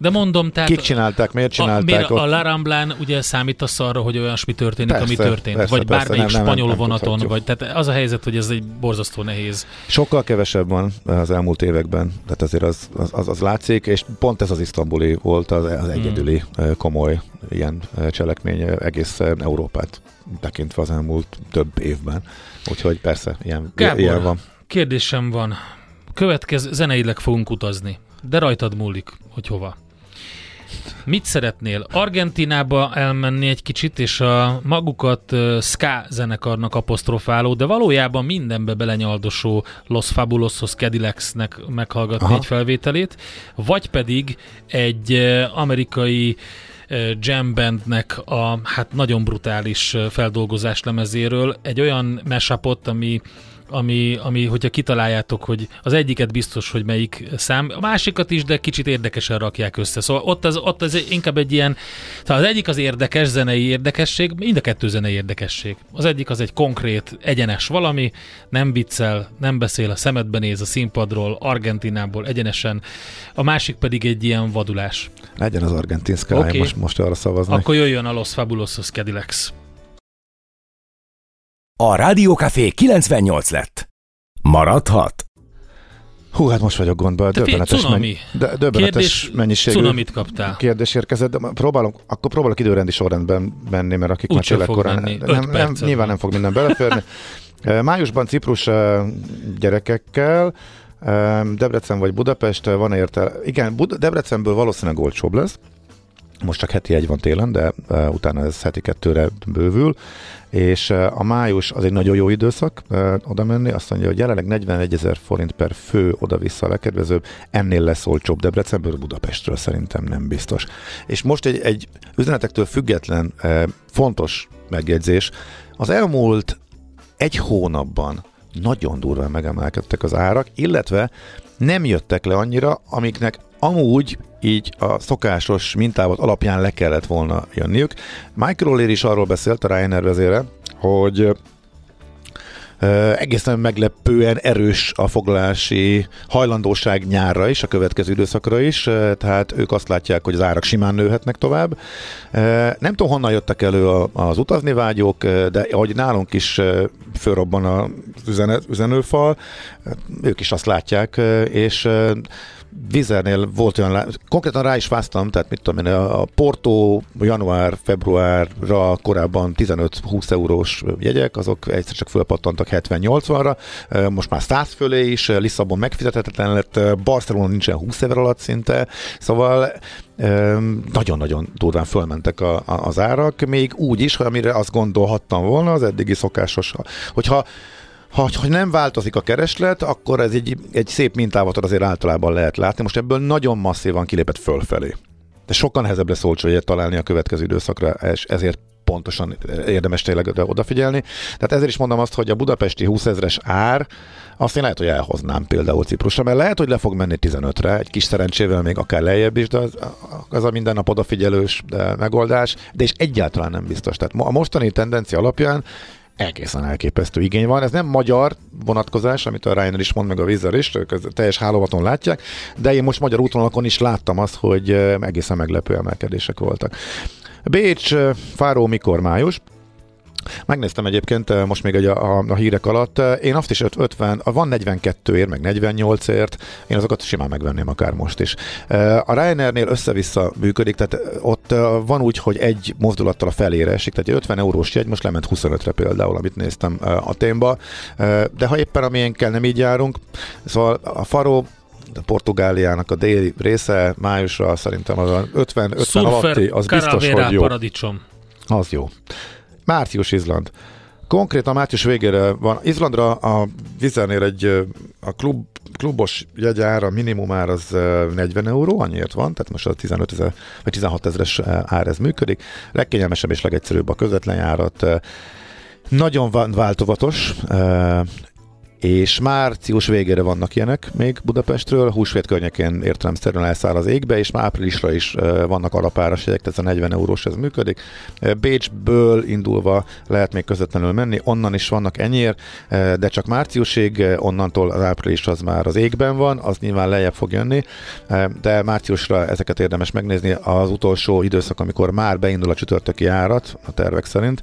C: De mondom, tehát
B: kik csinálták, miért
C: a,
B: csinálták.
C: miért
B: ott.
C: a La Ramblán ugye számítasz arra, hogy olyasmi történik,
B: Persze,
C: ami történt?
B: persze,
C: vagy
B: persze,
C: bármelyik
B: nem, nem,
C: spanyol
B: nem
C: vonaton,
B: tudhatjuk.
C: vagy tehát az a helyzet, hogy ez egy borzasztó nehéz.
B: Sokkal kevesebb van az elmúlt években, tehát azért az, az, az, az látszik, és pont ez az isztambuli volt az, az egyedüli hmm. komoly ilyen cselekmény egész Európát tekintve az elmúlt több évben. Úgyhogy persze, ilyen,
C: Gábor,
B: ilyen van.
C: Kérdésem van. Következő zeneileg fogunk utazni, de rajtad múlik, hogy hova. Mit szeretnél? Argentinába elmenni egy kicsit, és a magukat uh, ska zenekarnak apostrofáló, de valójában mindenbe belenyaldosó Los Fabulosos Cadillacsnek meghallgatni
B: Aha.
C: egy felvételét, vagy pedig egy uh, amerikai jam bandnek a hát nagyon brutális feldolgozás lemezéről egy olyan mashupot, ami ami, ami, hogyha kitaláljátok, hogy az egyiket biztos, hogy melyik szám, a másikat is, de kicsit érdekesen rakják össze. Szóval ott az, ott az inkább egy ilyen, tehát az egyik az érdekes zenei érdekesség, mind a kettő zenei érdekesség. Az egyik az egy konkrét, egyenes valami, nem viccel, nem beszél, a szemedbe néz a színpadról, Argentinából egyenesen, a másik pedig egy ilyen vadulás.
B: Legyen az argentin Sky, okay. most, most arra szavaznak.
C: Akkor jöjjön a Los Fabulosos Cadillacs.
D: A Rádiókafé 98 lett. Maradhat?
B: Hú, hát most vagyok gondban,
C: Te
B: döbbenetes,
C: cunami.
B: de, döbbenetes
C: Kérdés,
B: mennyiségű
C: cunamit kaptál.
B: kérdés érkezett, de próbálom, akkor próbálok időrendi sorrendben menni, mert akik
C: Úgy
B: már tényleg korán,
C: menni.
B: nem, nem,
C: perced
B: nyilván nem fog minden beleférni. Eh, Májusban Ciprus eh, gyerekekkel, Debrecen vagy Budapest, van érte. Igen, Bud- Debrecenből valószínűleg olcsóbb lesz, most csak heti egy van télen, de uh, utána ez heti kettőre bővül, és uh, a május az egy nagyon jó időszak uh, oda menni, azt mondja, hogy jelenleg 41 ezer forint per fő oda-vissza a legkedvezőbb, ennél lesz olcsóbb Debrecenből, Budapestről szerintem nem biztos. És most egy, egy üzenetektől független uh, fontos megjegyzés, az elmúlt egy hónapban nagyon durván megemelkedtek az árak, illetve nem jöttek le annyira, amiknek amúgy így a szokásos mintávot alapján le kellett volna jönniük. Michael O'Leary is arról beszélt, a Ryanair vezére, hogy egészen meglepően erős a foglalási hajlandóság nyárra is, a következő időszakra is, tehát ők azt látják, hogy az árak simán nőhetnek tovább. Nem tudom, honnan jöttek elő az utazni vágyók, de ahogy nálunk is fölrobban az üzenőfal, ők is azt látják, és Vizernél volt olyan, konkrétan rá is váztam, tehát mit tudom én, a Porto január-februárra korábban 15-20 eurós jegyek, azok egyszer csak fölpattantak 70-80-ra, most már 100 fölé is, Lisszabon megfizethetetlen lett, Barcelona nincsen 20 ezer alatt szinte, szóval nagyon-nagyon durván fölmentek a, a, az árak, még úgy is, amire azt gondolhattam volna, az eddigi szokásos, hogyha ha, ha nem változik a kereslet, akkor ez egy, egy szép mintávot azért általában lehet látni. Most ebből nagyon masszívan kilépett fölfelé. De sokkal nehezebb lesz olcsó egyet találni a következő időszakra, és ezért pontosan érdemes tényleg odafigyelni. Tehát ezért is mondom azt, hogy a budapesti 20 ezres ár, azt én lehet, hogy elhoznám például Ciprusra, mert lehet, hogy le fog menni 15-re, egy kis szerencsével még akár lejjebb is, de az, az a minden nap odafigyelős megoldás, de és egyáltalán nem biztos. Tehát a mostani tendencia alapján egészen elképesztő igény van. Ez nem magyar vonatkozás, amit a Ryanair is mond, meg a Vizer is, ők teljes hálóvaton látják, de én most magyar útvonalakon is láttam azt, hogy egészen meglepő emelkedések voltak. Bécs, Fáró mikor május? Megnéztem egyébként most még a, a, a hírek alatt, én azt is 50, van 42 ér, meg 48 ért, én azokat simán megvenném akár most is. A Ryanairnél össze-vissza működik, tehát ott van úgy, hogy egy mozdulattal a felére esik, tehát egy 50 eurós jegy most lement 25-re például, amit néztem a témba, de ha éppen amilyenkkel nem így járunk, szóval a Faró a Portugáliának a déli része májusra szerintem az 50, 50 alatti, az biztos, hogy jó.
C: paradicsom.
B: Az jó. Március Izland. Konkrétan március végére van. Izlandra a Vizernél egy a klub, klubos jegyára, minimum ár az 40 euró, annyiért van, tehát most a 15 ezer, vagy 16 ezeres ár ez működik. Legkényelmesebb és legegyszerűbb a közvetlen járat. Nagyon változatos, és március végére vannak ilyenek még Budapestről, húsvét környékén értelemszerűen elszáll az égbe, és már áprilisra is vannak alapáras jegyek, tehát a 40 eurós ez működik. Bécsből indulva lehet még közvetlenül menni, onnan is vannak ennyiért, de csak márciusig, onnantól az április az már az égben van, az nyilván lejjebb fog jönni, de márciusra ezeket érdemes megnézni az utolsó időszak, amikor már beindul a csütörtöki árat, a tervek szerint,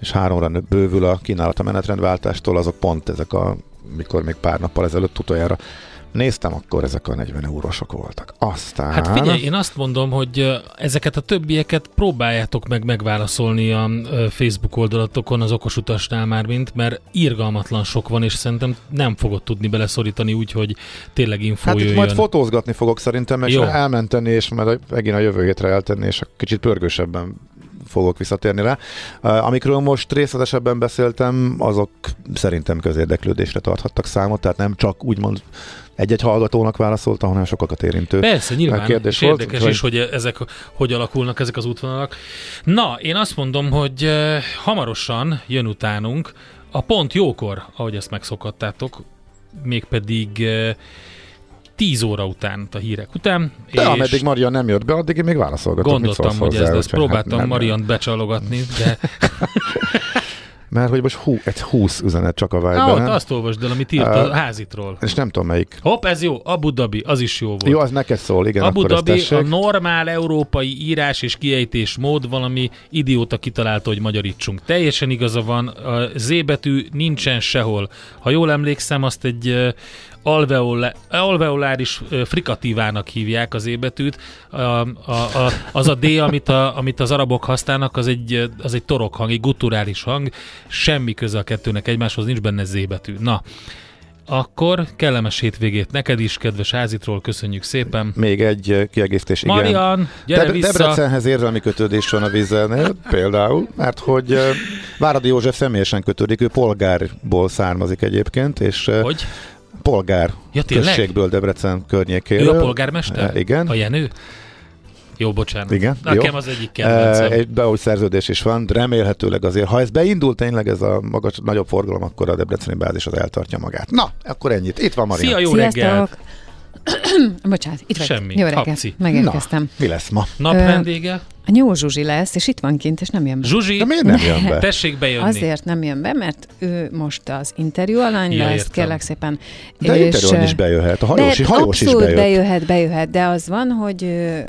B: és háromra bővül a kínálat a menetrendváltástól, azok pont ezek a mikor még pár nappal ezelőtt utoljára néztem, akkor ezek a 40 eurósok voltak. Aztán...
C: Hát figyelj, én azt mondom, hogy ezeket a többieket próbáljátok meg megválaszolni a Facebook oldalatokon, az okosutasnál már mint, mert irgalmatlan sok van, és szerintem nem fogod tudni beleszorítani úgy, hogy tényleg info
B: Hát itt majd fotózgatni fogok szerintem, és elmenteni, és majd megint a jövő hétre eltenni, és kicsit pörgősebben fogok visszatérni rá. Amikről most részletesebben beszéltem, azok szerintem közérdeklődésre tarthattak számot, tehát nem csak úgymond egy-egy hallgatónak válaszolta, hanem sokakat érintő
C: Persze, nyilván, kérdés és volt, érdekes hogy... is, hogy ezek hogy alakulnak ezek az útvonalak. Na, én azt mondom, hogy hamarosan jön utánunk a pont jókor, ahogy ezt megszokhattátok, mégpedig 10 óra után, a hírek után.
B: De és ameddig Marian nem jött be, addig én még válaszolgatok.
C: Gondoltam, hogy ez lesz. Próbáltam hát Mariant becsalogatni, de...
B: Mert hogy most hú, egy 20 üzenet csak a.
C: Ah, ott azt olvasd el, amit írt uh, a házitról.
B: És nem tudom melyik.
C: Hopp, ez jó, Abu Dhabi, az is jó volt.
B: Jó, az neked szól, igen.
C: Abu Dhabi a normál európai írás és kiejtés mód valami idióta kitalálta, hogy magyarítsunk. Teljesen igaza van, a Z betű nincsen sehol. Ha jól emlékszem, azt egy alveolá, alveoláris frikatívának hívják az ébetűt. A, a, a, az a D, amit, a, amit az arabok használnak, az egy, az egy torokhang, egy gutturális hang. Semmi köze a kettőnek egymáshoz, nincs benne Z betű. Na, Akkor kellemes hétvégét neked is, kedves házitról, köszönjük szépen.
B: Még egy kiegészítés, igen.
C: Marian, gyere
B: Deb-
C: vissza.
B: Debrecenhez érzelmi kötődés van a vízzelnél, például, mert hogy Váradi József személyesen kötődik, ő polgárból származik egyébként, és
C: Hogy?
B: Polgár
C: Ja, tényleg?
B: községből Debrecen környékéről.
C: Ő a polgármester?
B: Eh, Igen.
C: A Jenő? Jó, bocsánat.
B: Igen,
C: Nekem
B: jó.
C: az egyik kedvencem.
B: E, egy beúgy szerződés is van, remélhetőleg azért, ha ez beindul tényleg ez a magas, nagyobb forgalom, akkor a debreceni bázis az eltartja magát. Na, akkor ennyit. Itt van Maria.
C: Szia, jó reggel!
F: Bocsánat, itt vagyok.
C: Semmi.
F: Jó reggelt. Megérkeztem.
B: Mi lesz ma?
C: Nap
F: Ö,
C: vendége?
F: A Nyó Zsuzsi lesz, és itt van kint, és nem jön be.
C: Zsuzsi,
B: De miért nem jön be?
C: tessék bejönni.
F: Azért nem jön be, mert ő most az interjú alany
C: Ja,
F: lesz,
C: értem.
F: kérlek szépen.
B: De
F: és,
B: interjúan is bejöhet. A hajós,
F: de
B: hajós is bejött.
F: bejöhet, bejöhet, de az van, hogy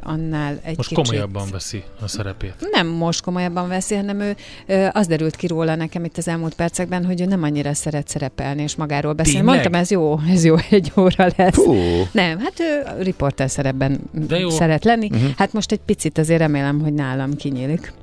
F: annál egy
C: Most
F: kicsit...
C: komolyabban veszi a szerepét.
F: Nem most komolyabban veszi, hanem ő az derült ki róla nekem itt az elmúlt percekben, hogy ő nem annyira szeret szerepelni és magáról beszélni.
C: Tényleg?
F: Mondtam, ez jó, ez jó, egy óra lesz.
B: Fú,
F: Nem, hát ő riporter szerepben szeret lenni. Uh-huh. Hát most egy picit azért remélem, hogy nálam kinyílik.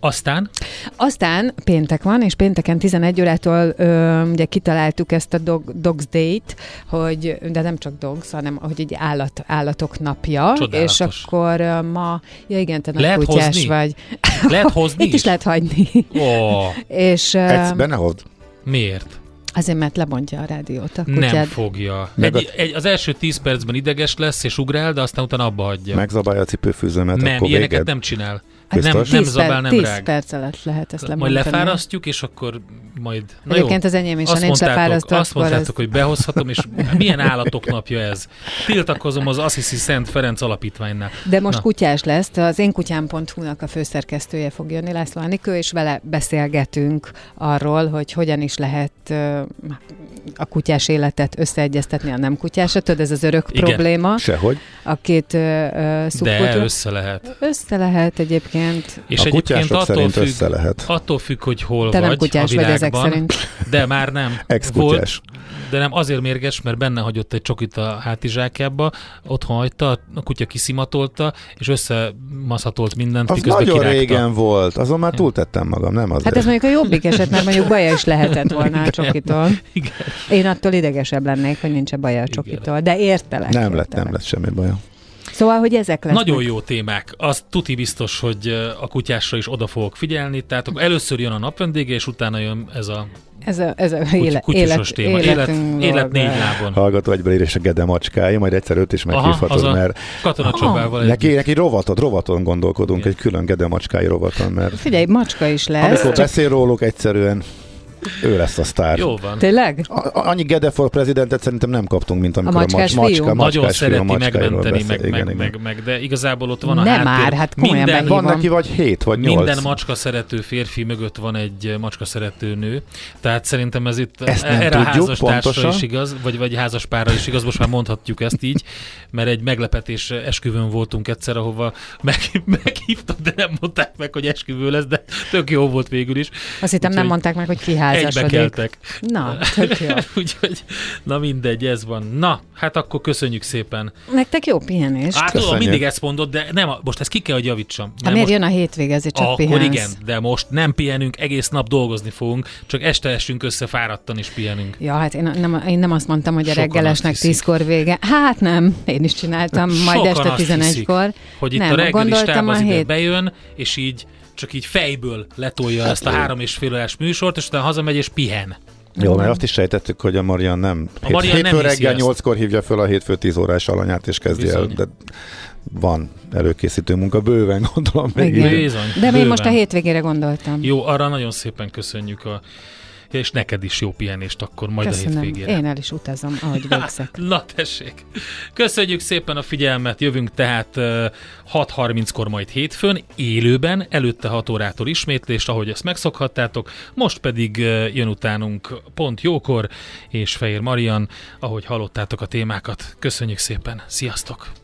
C: Aztán
F: Aztán péntek van, és pénteken 11 órától ö, ugye kitaláltuk ezt a dog, Dogs Date, hogy, de nem csak dogs, hanem hogy egy állat, állatok napja,
C: Csodálatos.
F: és akkor ö, ma, ja igen, te nagy
C: Lehet
F: kutyás
C: hozni?
F: vagy.
C: lehet hozni
F: Itt is lehet hagyni.
C: Ó,
F: és ö,
B: egy, benne hozd.
C: miért?
F: Azért, mert lebontja a rádiót a
C: Nem fogja.
B: Meg
C: Egy, egy, az első 10 percben ideges lesz és ugrál, de aztán utána abba hagyja.
B: Megzabálja a cipőfűzőmet,
C: nem,
B: akkor
C: ilyeneket
B: véged.
C: nem csinál.
F: Hát
C: Nem, nem
F: 10
C: zabál, nem
F: 10
C: rág.
F: perc alatt lehet ezt
C: Majd
F: lebontani.
C: lefárasztjuk, és akkor majd... Na
F: Egyébként
C: jó.
F: az enyém is, ha
C: Azt
F: nincs
C: mondtátok,
F: lefárasztva,
C: azt mondtátok,
F: ez...
C: hogy behozhatom, és milyen állatok napja ez? Tiltakozom az Assisi Szent Ferenc alapítványnál.
F: De most
C: Na.
F: kutyás lesz, az én kutyám.hu-nak a főszerkesztője fog jönni, László Anikő, és vele beszélgetünk arról, hogy hogyan is lehet a kutyás életet összeegyeztetni a nem kutyásra. Tudod, ez az örök
C: Igen.
F: probléma.
B: Sehogy.
F: A két ö,
C: De össze lehet.
F: Össze lehet egyébként.
C: És
B: a
C: egyébként attól
B: szerint
C: függ,
B: össze lehet.
C: attól függ, hogy hol
F: Te
C: vagy
F: nem kutyás
C: a
F: vagy ezek
C: világban.
F: szerint.
C: De már nem.
B: Ex-kutyás.
C: de nem azért mérges, mert benne hagyott egy csokit a hátizsákjába, otthon hagyta, a kutya kiszimatolta, és összemaszatolt mindent,
B: Az
C: miközben
B: nagyon
C: kirágta.
B: régen volt, azon már túltettem magam, nem az.
F: Hát ez mondjuk a jobbik eset, mert mondjuk baja is lehetett volna a csokitól.
C: Igen.
F: Én attól idegesebb lennék, hogy nincs baja a csokitól, de értelek.
B: nem lett,
F: értelek.
B: nem lett semmi bajom.
F: Szóval, hogy ezek lesznek.
C: Nagyon jó témák. Az tuti biztos, hogy a kutyásra is oda fogok figyelni. Tehát akkor először jön a napvendége, és utána jön ez a
F: Ez a, ez a
C: kuty-
F: éle,
C: kutyusos
F: élet,
C: téma. Élet, élet négy lábon.
B: Hallgató egyből ír, és a Gede macskái, majd egyszer őt is meghívhatod, mert
C: Katona Csabával
B: neki,
C: együtt.
B: neki rovatod, rovaton gondolkodunk,
C: Igen.
B: egy külön Gede macskái rovaton, mert
F: Figyelj, macska is lesz.
B: amikor
F: csak-
B: beszél róluk, egyszerűen ő lesz a sztár.
C: Jó van.
F: Tényleg?
B: A- a- Annyi Gede for prezidentet szerintem nem kaptunk, mint amikor a,
F: macskás
B: macs-
F: fiú?
B: macska,
C: Nagyon
B: a
C: szereti megmenteni, meg,
B: Igen,
C: meg,
B: igen.
C: meg, meg, de igazából ott van a
F: Nem már, hát komolyan
C: minden.
B: Van neki vagy hét, vagy nyolc.
C: minden macska szerető férfi mögött van egy macska szerető nő. Tehát szerintem ez itt
B: Ezt nem
C: erre a
B: tudjuk
C: házastársra
B: pontosan.
C: is igaz, vagy, vagy házaspárra is igaz, most már mondhatjuk ezt így, mert egy meglepetés esküvőn voltunk egyszer, ahova meg, meghívtak, de nem mondták meg, hogy esküvő lesz, de tök jó volt végül is.
F: Azt hittem nem mondták meg, hogy ki
C: Egybe keltek.
F: Na, tök jó.
C: Úgyhogy, na mindegy, ez van. Na, hát akkor köszönjük szépen.
F: Nektek jó pihenést.
C: Hát tudom, mindig ezt mondod, de nem, most ezt ki kell, hogy javítsam.
F: Hát miért
C: most,
F: jön a hétvége, ezért csak
C: akkor
F: pihensz.
C: igen, de most nem pihenünk, egész nap dolgozni fogunk, csak este esünk össze, fáradtan is pihenünk.
F: Ja, hát én nem, én nem azt mondtam, hogy a
C: Sokan
F: reggelesnek tízkor vége. Hát nem, én is csináltam, majd
C: Sokan
F: este
C: azt hiszik,
F: 11-kor.
C: Hogy itt
F: Nem,
C: a reggeli
F: gondoltam
C: stáb
F: a hét-
C: bejön, és így csak így fejből letolja hát ezt a három és fél órás műsort, és utána hazamegy és pihen.
B: Jó, mert azt is sejtettük, hogy a Marian nem.
C: A Marian nem
B: hétfő
C: hiszi
B: reggel nyolckor hívja föl a hétfő tíz órás alanyát, és kezdi el.
C: Bizony.
B: De van előkészítő munka, bőven gondolom még.
C: Bizony,
F: De én
C: bőven.
F: most a hétvégére gondoltam.
C: Jó, arra nagyon szépen köszönjük a és neked is jó pihenést akkor majd a
F: Köszönöm.
C: hétvégére.
F: Én el is utazom, ahogy végzek.
C: Na tessék! Köszönjük szépen a figyelmet, jövünk tehát ö, 6.30-kor majd hétfőn, élőben, előtte 6 órától ismétlést, ahogy ezt megszokhattátok, most pedig jön utánunk pont jókor, és Fehér Marian, ahogy hallottátok a témákat. Köszönjük szépen, sziasztok!